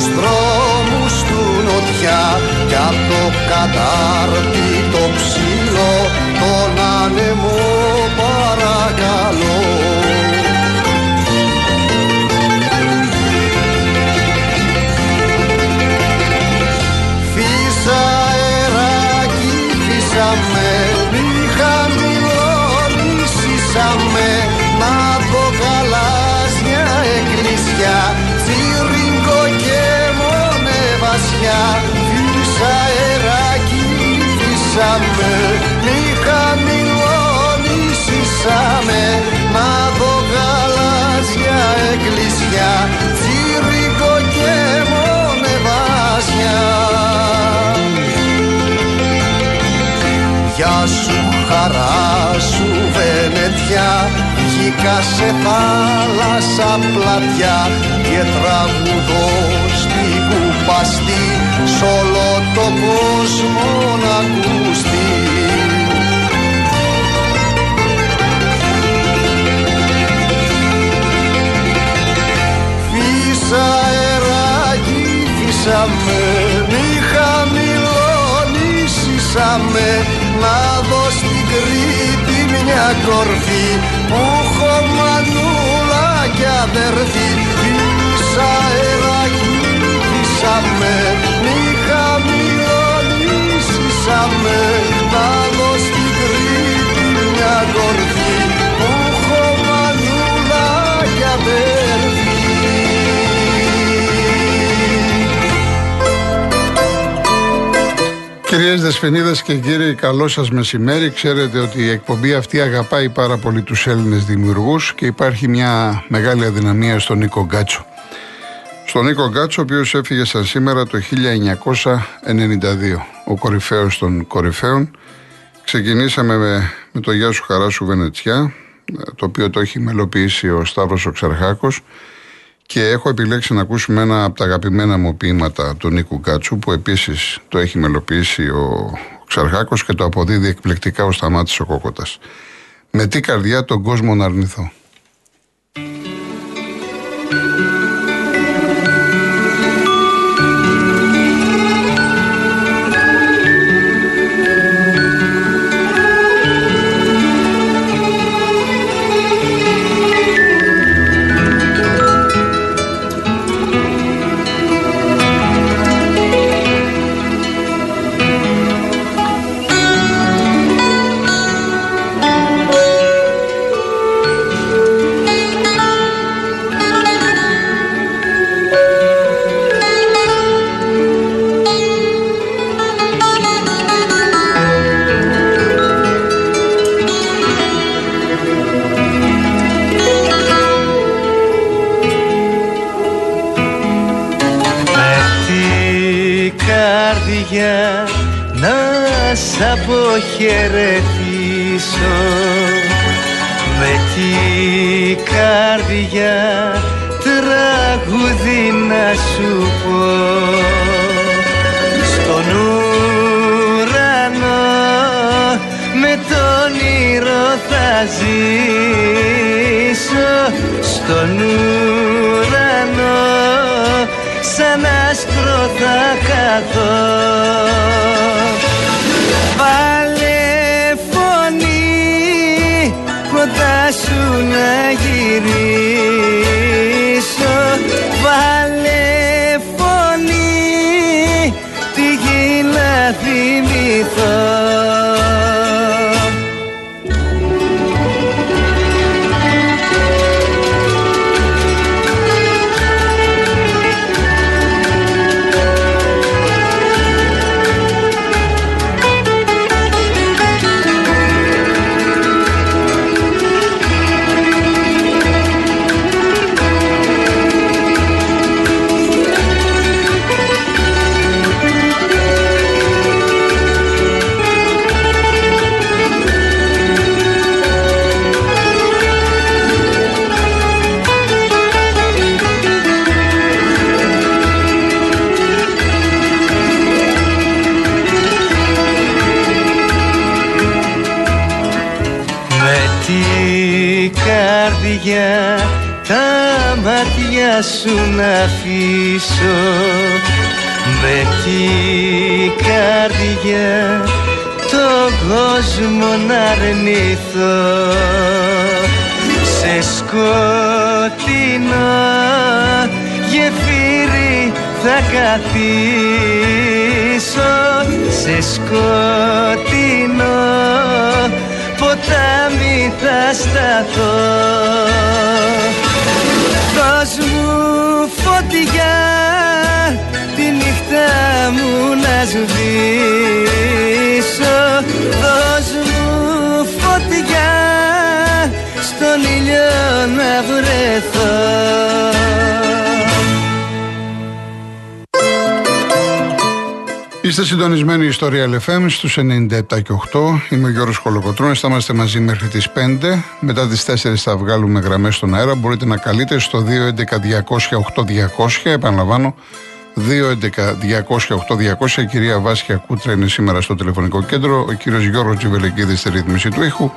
τους δρόμους του νοτιά κι απ' το κατάρτι το ψηλό τον άνεμο χαρά σου Βενετιά Βγήκα σε θάλασσα πλατιά Και τραγουδώ στην κουπαστή Σ' όλο το κόσμο να κορφή που έχω μανούλα και αδερφή. Φύσα αεράκι, φύσα με, Κυρίες Δεσποινίδες και κύριοι, καλό σας μεσημέρι. Ξέρετε ότι η εκπομπή αυτή αγαπάει πάρα πολύ τους Έλληνες δημιουργούς και υπάρχει μια μεγάλη αδυναμία στον Νίκο Γκάτσο. Στον Νίκο Γκάτσο, ο οποίος έφυγε σαν σήμερα το 1992, ο κορυφαίος των κορυφαίων. Ξεκινήσαμε με, με το Γεια σου Χαρά σου Βενετσιά, το οποίο το έχει μελοποιήσει ο Σταύρος ο Ξαρχάκος και έχω επιλέξει να ακούσουμε ένα από τα αγαπημένα μου ποίηματα του Νίκου Γκάτσου που επίσης το έχει μελοποιήσει ο Ξαρχάκος και το αποδίδει εκπληκτικά ο Σταμάτης ο Κόκοτας. Με τι καρδιά τον κόσμο να αρνηθώ; Ζήσω στον ουρανό σαν άστρο θα καθώ Με τη καρδιά τα μάτια σου να αφήσω. Με την καρδιά το κόσμο να αρνηθώ. Σε σκοτεινό γεφύρι θα καθίσω. Σε σκοτεινό ποτάμι θα σταθώ Δώσ' μου φωτιά τη νύχτα μου να σβήσω. Δώσ' μου φωτιά στον ήλιο να βρεθώ Είστε συντονισμένοι Ιστορία LFM στους 97 και 8. Είμαι ο Γιώργος Κολοκοτρώνης, θα είμαστε μαζί μέχρι τις 5. Μετά τις 4 θα βγάλουμε γραμμές στον αέρα. Μπορείτε να καλείτε στο 211-200-8200. Επαναλαμβάνω, 211-200-8200. Η κυρία Βάσια Κούτρα είναι σήμερα στο τηλεφωνικό κέντρο. Ο κύριος Γιώργος Τζιβελεκίδης στη ρύθμιση του ήχου.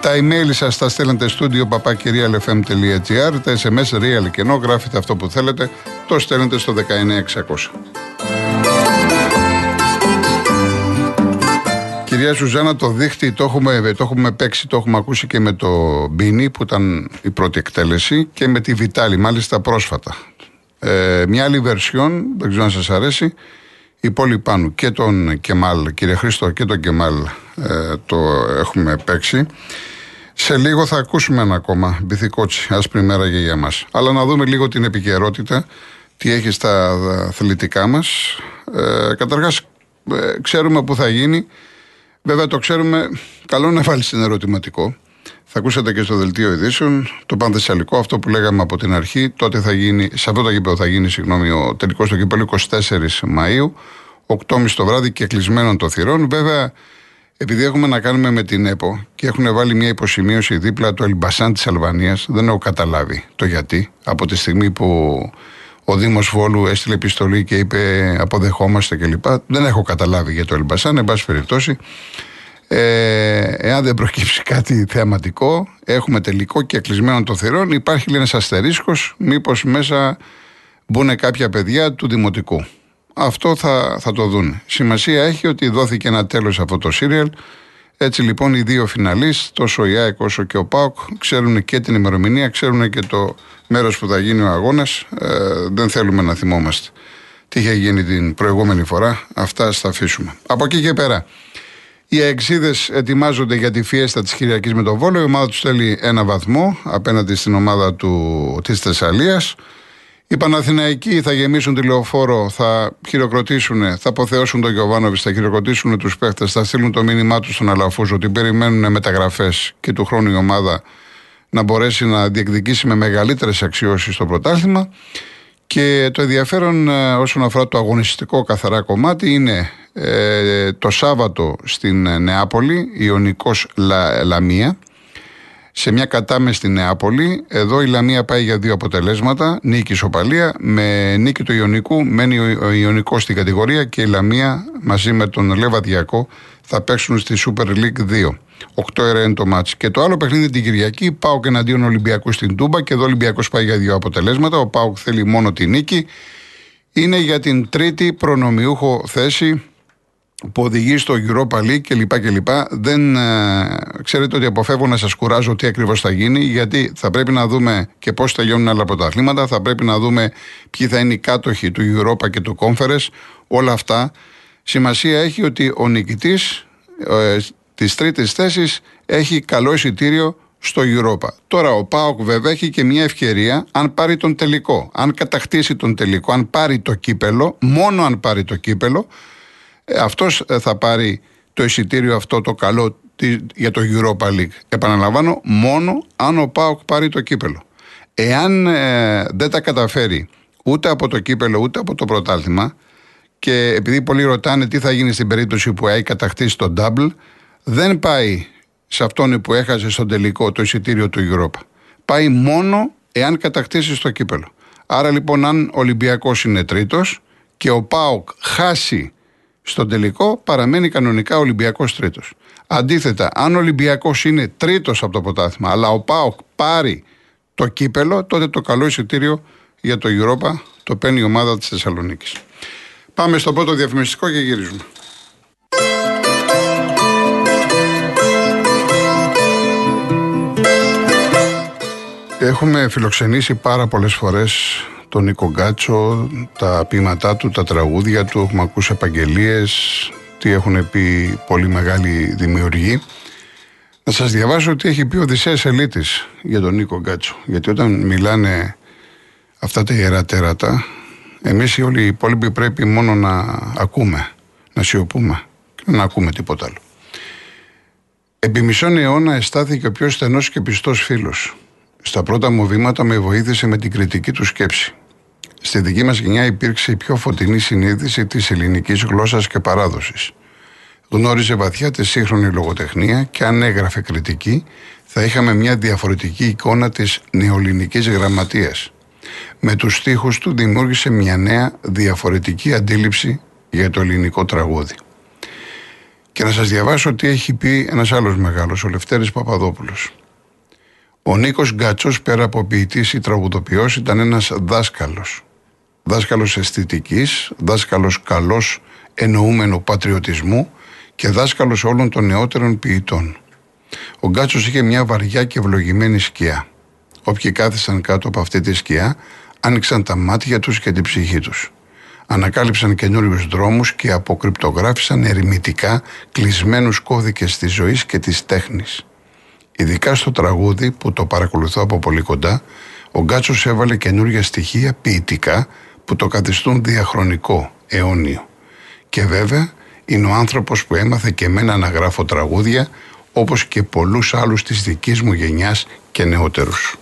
Τα email σας τα στέλνετε στούντιο παπακυριαλfm.gr Τα SMS real και ενώ γράφετε αυτό που θέλετε το στέλνετε στο 19600. Κυρία Σουζάνα, το δίχτυ το έχουμε, το έχουμε παίξει, το έχουμε ακούσει και με το Μπίνι που ήταν η πρώτη εκτέλεση και με τη Βιτάλη, μάλιστα πρόσφατα. Ε, μια άλλη βερσιόν, δεν ξέρω αν σας αρέσει, η πόλη πάνω και τον Κεμάλ, κύριε Χρήστο, και τον Κεμάλ ε, το έχουμε παίξει. Σε λίγο θα ακούσουμε ένα ακόμα μπιθικότσι, άσπρη μέρα και για μας. Αλλά να δούμε λίγο την επικαιρότητα, τι έχει στα αθλητικά μας. Ε, καταρχάς, ε, ξέρουμε που θα γίνει. Βέβαια το ξέρουμε, καλό να βάλεις ένα ερωτηματικό. Θα ακούσατε και στο δελτίο ειδήσεων το πανθεσσαλικό, αυτό που λέγαμε από την αρχή. Τότε θα γίνει, σε αυτό το γήπεδο θα γίνει συγγνώμη, ο τελικός του κύπελο 24 Μαου, 8.30 το βράδυ και κλεισμένων των θυρών. Βέβαια, επειδή έχουμε να κάνουμε με την ΕΠΟ και έχουν βάλει μια υποσημείωση δίπλα του Ελμπασάν της Αλβανίας, δεν έχω καταλάβει το γιατί. Από τη στιγμή που ο Δήμος Βόλου έστειλε επιστολή και είπε αποδεχόμαστε κλπ. Δεν έχω καταλάβει για το Ελμπασάν, εν πάση περιπτώσει. Ε, εάν δεν προκύψει κάτι θεαματικό, έχουμε τελικό και κλεισμένο των θερών. Υπάρχει ένας αστερίσκος, μήπως μέσα μπουν κάποια παιδιά του Δημοτικού. Αυτό θα, θα το δουν. Σημασία έχει ότι δόθηκε ένα τέλος αυτό το σύριαλ. Έτσι λοιπόν οι δύο φιναλίστ, τόσο η ΑΕΚ όσο και ο ΠΑΟΚ, ξέρουν και την ημερομηνία, ξέρουν και το μέρος που θα γίνει ο αγώνας. Ε, δεν θέλουμε να θυμόμαστε τι είχε γίνει την προηγούμενη φορά. Αυτά θα αφήσουμε. Από εκεί και πέρα. Οι εξίδε ετοιμάζονται για τη φιέστα της Κυριακής με τον Βόλο. Η ομάδα τους θέλει ένα βαθμό απέναντι στην ομάδα της Θεσσαλίας. Οι Παναθηναϊκοί θα γεμίσουν τη λεωφόρο, θα χειροκροτήσουν, θα αποθεώσουν τον Γιωβάνοβιτς, θα χειροκροτήσουν τους παίχτες, θα στείλουν το μήνυμά τους στον Αλαφούζο ότι περιμένουν μεταγραφές και του χρόνου η ομάδα να μπορέσει να διεκδικήσει με μεγαλύτερες αξιώσεις στο πρωτάθλημα. Και το ενδιαφέρον ε, όσον αφορά το αγωνιστικό καθαρά κομμάτι είναι ε, το Σάββατο στην ε, Νεάπολη, Ιωνικός Λα, Λαμία σε μια κατάμεση στη Νεάπολη. Εδώ η Λαμία πάει για δύο αποτελέσματα. Νίκη Σοπαλία. Με νίκη του Ιωνικού μένει ο Ιωνικός στην κατηγορία και η Λαμία μαζί με τον Λεβαδιακό θα παίξουν στη Super League 2. 8 ώρα είναι το μάτς. Και το άλλο παιχνίδι την Κυριακή. Πάω και εναντίον Ολυμπιακού στην Τούμπα και εδώ ο Ολυμπιακός πάει για δύο αποτελέσματα. Ο Πάουκ θέλει μόνο τη νίκη. Είναι για την τρίτη προνομιούχο θέση που οδηγεί στο Europa League κλπ. κλπ. Δεν ε, ξέρετε ότι αποφεύγω να σας κουράζω τι ακριβώς θα γίνει, γιατί θα πρέπει να δούμε και πώς τελειώνουν άλλα πρωταθλήματα, θα πρέπει να δούμε ποιοι θα είναι οι κάτοχοι του Europa και του Conference. Όλα αυτά. Σημασία έχει ότι ο νικητής ε, της τρίτης θέσης έχει καλό εισιτήριο στο Europa. Τώρα ο Πάοκ βέβαια έχει και μια ευκαιρία αν πάρει τον τελικό. Αν κατακτήσει τον τελικό, αν πάρει το κύπελο, μόνο αν πάρει το κύπελο, ε, αυτός ε, θα πάρει το εισιτήριο αυτό το καλό για το Europa League. Επαναλαμβάνω, μόνο αν ο Πάοκ πάρει το κύπελο. Εάν ε, δεν τα καταφέρει ούτε από το κύπελο ούτε από το πρωτάθλημα και επειδή πολλοί ρωτάνε τι θα γίνει στην περίπτωση που έχει κατακτήσει το double, δεν πάει σε αυτόν που έχασε στον τελικό το εισιτήριο του Europa. Πάει μόνο εάν κατακτήσει το κύπελο. Άρα λοιπόν αν ο Ολυμπιακός είναι τρίτος και ο ΠΑΟΚ χάσει στον τελικό παραμένει κανονικά ο Ολυμπιακός τρίτος. Αντίθετα, αν ο Ολυμπιακός είναι τρίτος από το ποτάθλημα, αλλά ο Πάοκ πάρει το κύπελο, τότε το καλό εισιτήριο για το Europa το παίρνει η ομάδα της Θεσσαλονίκης. Πάμε στο πρώτο διαφημιστικό και γυρίζουμε. Έχουμε φιλοξενήσει πάρα πολλές φορές τον Νίκο Γκάτσο, τα ποίηματά του, τα τραγούδια του, έχουμε ακούσει επαγγελίες, τι έχουν πει πολύ μεγάλοι δημιουργοί. Να σας διαβάσω τι έχει πει ο Οδυσσέας Ελίτης για τον Νίκο Γκάτσο. Γιατί όταν μιλάνε αυτά τα ιερά τέρατα, εμείς όλοι οι υπόλοιποι πρέπει μόνο να ακούμε, να σιωπούμε και να ακούμε τίποτα άλλο. Επί μισόν αιώνα αισθάθηκε ο πιο στενός και πιστός φίλος. Στα πρώτα μου βήματα με βοήθησε με την κριτική του σκέψη. Στη δική μας γενιά υπήρξε η πιο φωτεινή συνείδηση της ελληνικής γλώσσας και παράδοσης. Γνώριζε βαθιά τη σύγχρονη λογοτεχνία και αν έγραφε κριτική, θα είχαμε μια διαφορετική εικόνα της νεοελληνικής γραμματείας. Με τους στίχους του δημιούργησε μια νέα διαφορετική αντίληψη για το ελληνικό τραγούδι. Και να σας διαβάσω τι έχει πει ένας άλλος μεγάλος, ο Λευτέρης Παπαδόπουλος. Ο Νίκος Γκάτσο, πέρα από ποιητής ή τραγουδοποιός, ήταν ένας δάσκαλος. Δάσκαλος αισθητικής, δάσκαλος καλός εννοούμενου πατριωτισμού και δάσκαλος όλων των νεότερων ποιητών. Ο Γκάτσος είχε μια βαριά και ευλογημένη σκιά. Όποιοι κάθισαν κάτω από αυτή τη σκιά, άνοιξαν τα μάτια τους και την ψυχή τους. Ανακάλυψαν καινούριους δρόμους και αποκρυπτογράφησαν ερημητικά κλεισμένους κώδικες της ζωής και της τέχνης. Ειδικά στο τραγούδι που το παρακολουθώ από πολύ κοντά, ο Γκάτσος έβαλε καινούργια στοιχεία ποιητικά που το καθιστούν διαχρονικό, αιώνιο. Και βέβαια είναι ο άνθρωπος που έμαθε και εμένα να γράφω τραγούδια όπως και πολλούς άλλους της δικής μου γενιάς και νεότερους.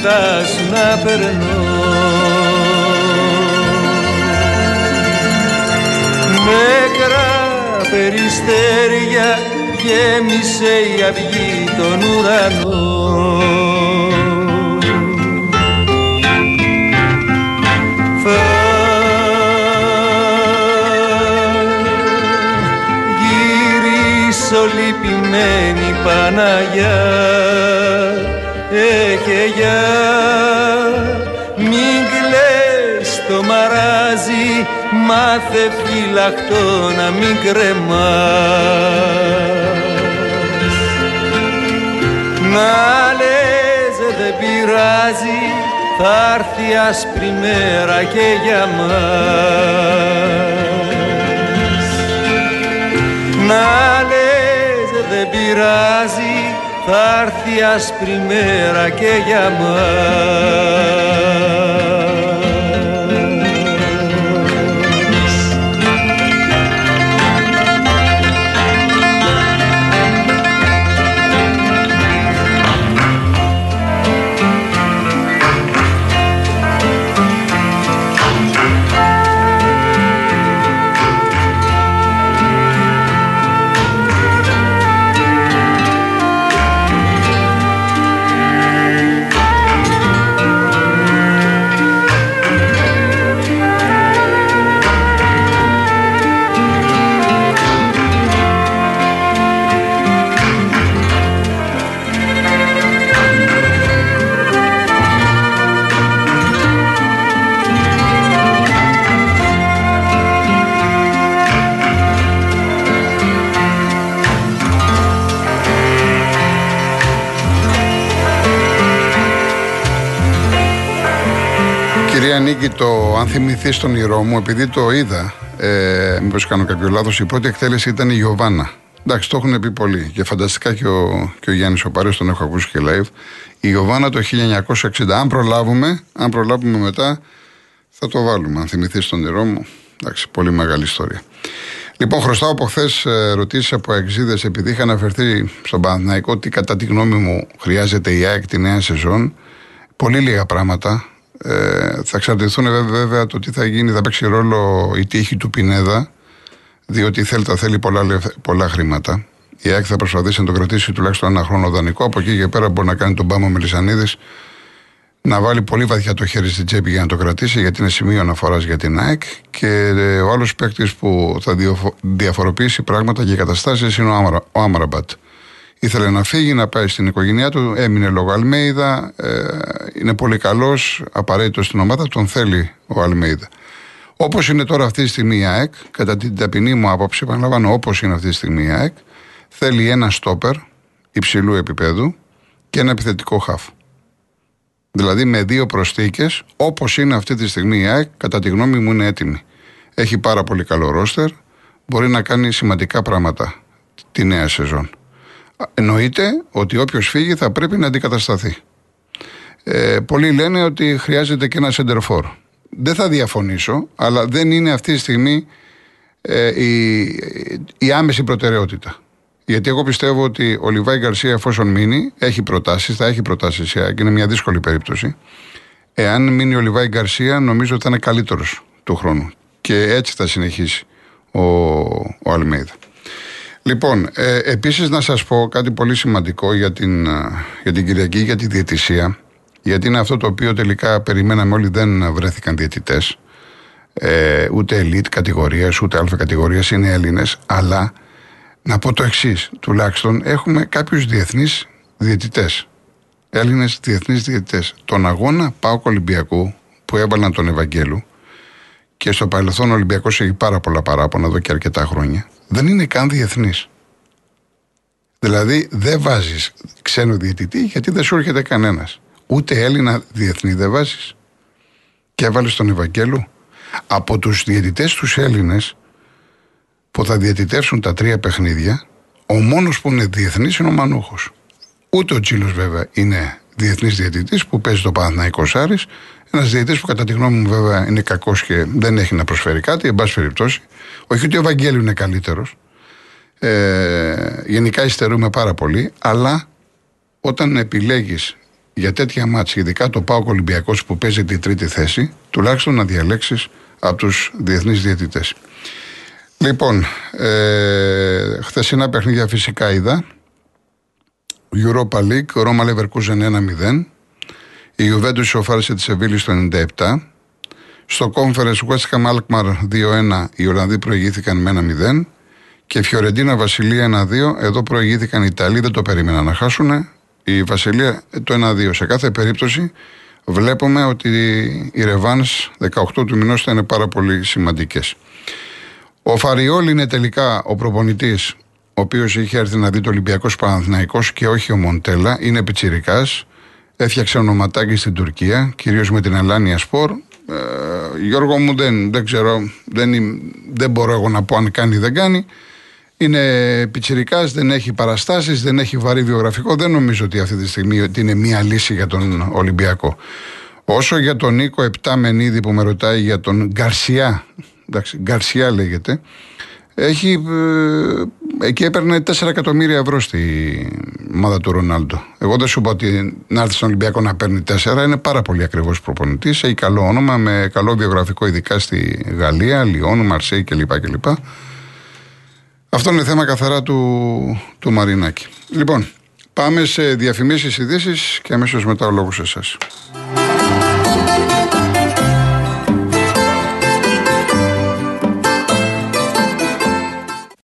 Έμαθα κοντά σου να περνώ. Νεκρά περιστέρια γέμισε η αυγή των ουρανών λυπημένη Παναγιά έχε για μην κλαις το μαράζι μάθε φυλαχτό να μην κρεμάς. Να λες δεν πειράζει θα έρθει άσπρη μέρα και για μας. Να δεν πειράζει θα έρθει άσπρη μέρα και για μας Κυρία Νίκη, το αν θυμηθείς τον ηρώ μου, επειδή το είδα, ε, μήπως κάνω κάποιο λάθος, η πρώτη εκτέλεση ήταν η Γιωβάνα. Εντάξει, το έχουν πει πολλοί και φανταστικά και ο, και ο Γιάννης ο Παρέο τον έχω ακούσει και live. Η Γιωβάνα το 1960. Αν προλάβουμε, αν προλάβουμε μετά, θα το βάλουμε. Αν θυμηθείς τον ηρώ μου. Εντάξει, πολύ μεγάλη ιστορία. Λοιπόν, χρωστάω από χθες ερωτήσεις από εξήδε, επειδή είχα αναφερθεί στον Παναθηναϊκό ότι κατά τη γνώμη μου χρειάζεται η ΑΕΚ τη νέα σεζόν. Πολύ λίγα πράγματα. Ε, θα εξαρτηθούν βέβαια το τι θα γίνει, θα παίξει ρόλο η τύχη του Πινέδα, διότι θέλει, θα θέλει πολλά, πολλά χρήματα. Η ΑΕΚ θα προσπαθήσει να το κρατήσει τουλάχιστον ένα χρόνο δανεικό. Από εκεί και πέρα μπορεί να κάνει τον Πάμο Μελισανίδης να βάλει πολύ βαθιά το χέρι στην τσέπη για να το κρατήσει, γιατί είναι σημείο αναφοράς για την ΑΕΚ. Και ε, ο άλλος παίκτης που θα διαφοροποιήσει πράγματα και καταστάσεις είναι ο Άμραμπατ. Ήθελε να φύγει, να πάει στην οικογένειά του, έμεινε λόγω Αλμέιδα. Ε, είναι πολύ καλός, απαραίτητος στην ομάδα, τον θέλει ο Αλμέιδα. Όπως είναι τώρα αυτή τη στιγμή η ΑΕΚ, κατά την ταπεινή μου άποψη, επαναλαμβάνω, όπως είναι αυτή τη στιγμή η ΑΕΚ, θέλει ένα στόπερ υψηλού επίπεδου και ένα επιθετικό χάφ. Δηλαδή με δύο προσθήκες, όπως είναι αυτή τη στιγμή η ΑΕΚ, κατά τη γνώμη μου είναι έτοιμη. Έχει πάρα πολύ καλό ρόστερ, μπορεί να κάνει σημαντικά πράγματα τη νέα σεζόν. Εννοείται ότι όποιος φύγει θα πρέπει να αντικατασταθεί. Ε, πολλοί λένε ότι χρειάζεται και ένα σεντερφόρ. Δεν θα διαφωνήσω, αλλά δεν είναι αυτή τη στιγμή ε, η, η άμεση προτεραιότητα. Γιατί εγώ πιστεύω ότι ο Λιβάη Γκαρσία, εφόσον μείνει, έχει προτάσεις, θα έχει προτάσεις και είναι μια δύσκολη περίπτωση. Εάν μείνει ο Λιβάη Γκαρσία, νομίζω ότι θα είναι καλύτερος του χρόνου. Και έτσι θα συνεχίσει ο, ο Αλμέιδα. Λοιπόν, ε, επίσης να σας πω κάτι πολύ σημαντικό για την, ε, για την Κυριακή, για τη διαιτησία, γιατί είναι αυτό το οποίο τελικά περιμέναμε όλοι, δεν βρέθηκαν διαιτητές, ε, ούτε ελίτ κατηγορίας, ούτε αλφα κατηγορίας, είναι Έλληνες, αλλά να πω το εξής, τουλάχιστον έχουμε κάποιους διεθνείς διαιτητές, Έλληνες διεθνείς διαιτητές. Τον αγώνα Πάοκ Ολυμπιακού που έβαλαν τον Ευαγγέλου και στο παρελθόν ο Ολυμπιακός έχει πάρα πολλά παράπονα εδώ και αρκετά χρόνια δεν είναι καν διεθνής. Δηλαδή δεν βάζεις ξένο διαιτητή γιατί δεν σου έρχεται κανένας. Ούτε Έλληνα διεθνή δεν βάζεις. Και έβαλες τον Ευαγγέλου. Από τους διαιτητές τους Έλληνες που θα διαιτητεύσουν τα τρία παιχνίδια, ο μόνος που είναι διεθνής είναι ο Μανούχος. Ούτε ο Τσίλο βέβαια είναι διεθνής διαιτητής που παίζει το Παναθναϊκό Σάρι. Ένας διαιτητής που κατά τη γνώμη μου βέβαια είναι κακός και δεν έχει να προσφέρει κάτι, εν πάση περιπτώσει. Όχι ότι ο Βαγγέλιο είναι καλύτερος. Ε, γενικά υστερούμε πάρα πολύ, αλλά όταν επιλέγεις για τέτοια μάτια, ειδικά το Πάο Ολυμπιακός που παίζει τη τρίτη θέση, τουλάχιστον να διαλέξεις από τους διεθνείς διαιτητές. Λοιπόν, ε, χθεσινά παιχνίδια φυσικά είδα. Europa League, Ρώμα Leverkusen 1-0. Η Juventus ισοφάρισε τη Σεβίλη στο 97. Στο Conference West Ham Alkmaar 2-1 οι Ολλανδοί προηγήθηκαν με 1-0. Και Φιωρεντίνα Βασιλεία 1-2. Εδώ προηγήθηκαν οι Ιταλοί, δεν το περίμεναν να χάσουν. Η Βασιλεία το 1-2. Σε κάθε περίπτωση βλέπουμε ότι οι Ρεβάνς 18 του μηνός θα είναι πάρα πολύ σημαντικές. Ο Φαριόλ είναι τελικά ο προπονητής ο οποίος είχε έρθει να δει το Ολυμπιακό Παναθυναϊκό και όχι ο Μοντέλα, είναι πιτσυρικά. Έφτιαξε ονοματάκι στην Τουρκία, κυρίως με την Αλάνια Σπορ. Ε, Γιώργο μου δεν, δεν ξέρω, δεν, δεν μπορώ εγώ να πω αν κάνει ή δεν κάνει. Είναι πιτσυρικά, δεν έχει παραστάσεις, δεν έχει βαρύ βιογραφικό. Δεν νομίζω ότι αυτή τη στιγμή ότι είναι μία λύση για τον Ολυμπιακό. Όσο για τον Νίκο Επτάμενίδη που με ρωτάει για τον Γκαρσιά, εντάξει, Γκαρσιά λέγεται, έχει, ε, εκεί έπαιρνε 4 εκατομμύρια ευρώ στη ομάδα του Ρονάλντο. Εγώ δεν σου είπα ότι να έρθει στον Ολυμπιακό να παίρνει 4. Είναι πάρα πολύ ακριβώ προπονητής. Έχει καλό όνομα με καλό βιογραφικό, ειδικά στη Γαλλία, Λιόν, Μαρσέη κλπ. κλπ. Αυτό είναι θέμα καθαρά του, του Μαρινάκη. Λοιπόν, πάμε σε διαφημίσεις ειδήσεις και αμέσως μετά ο λόγος εσάς.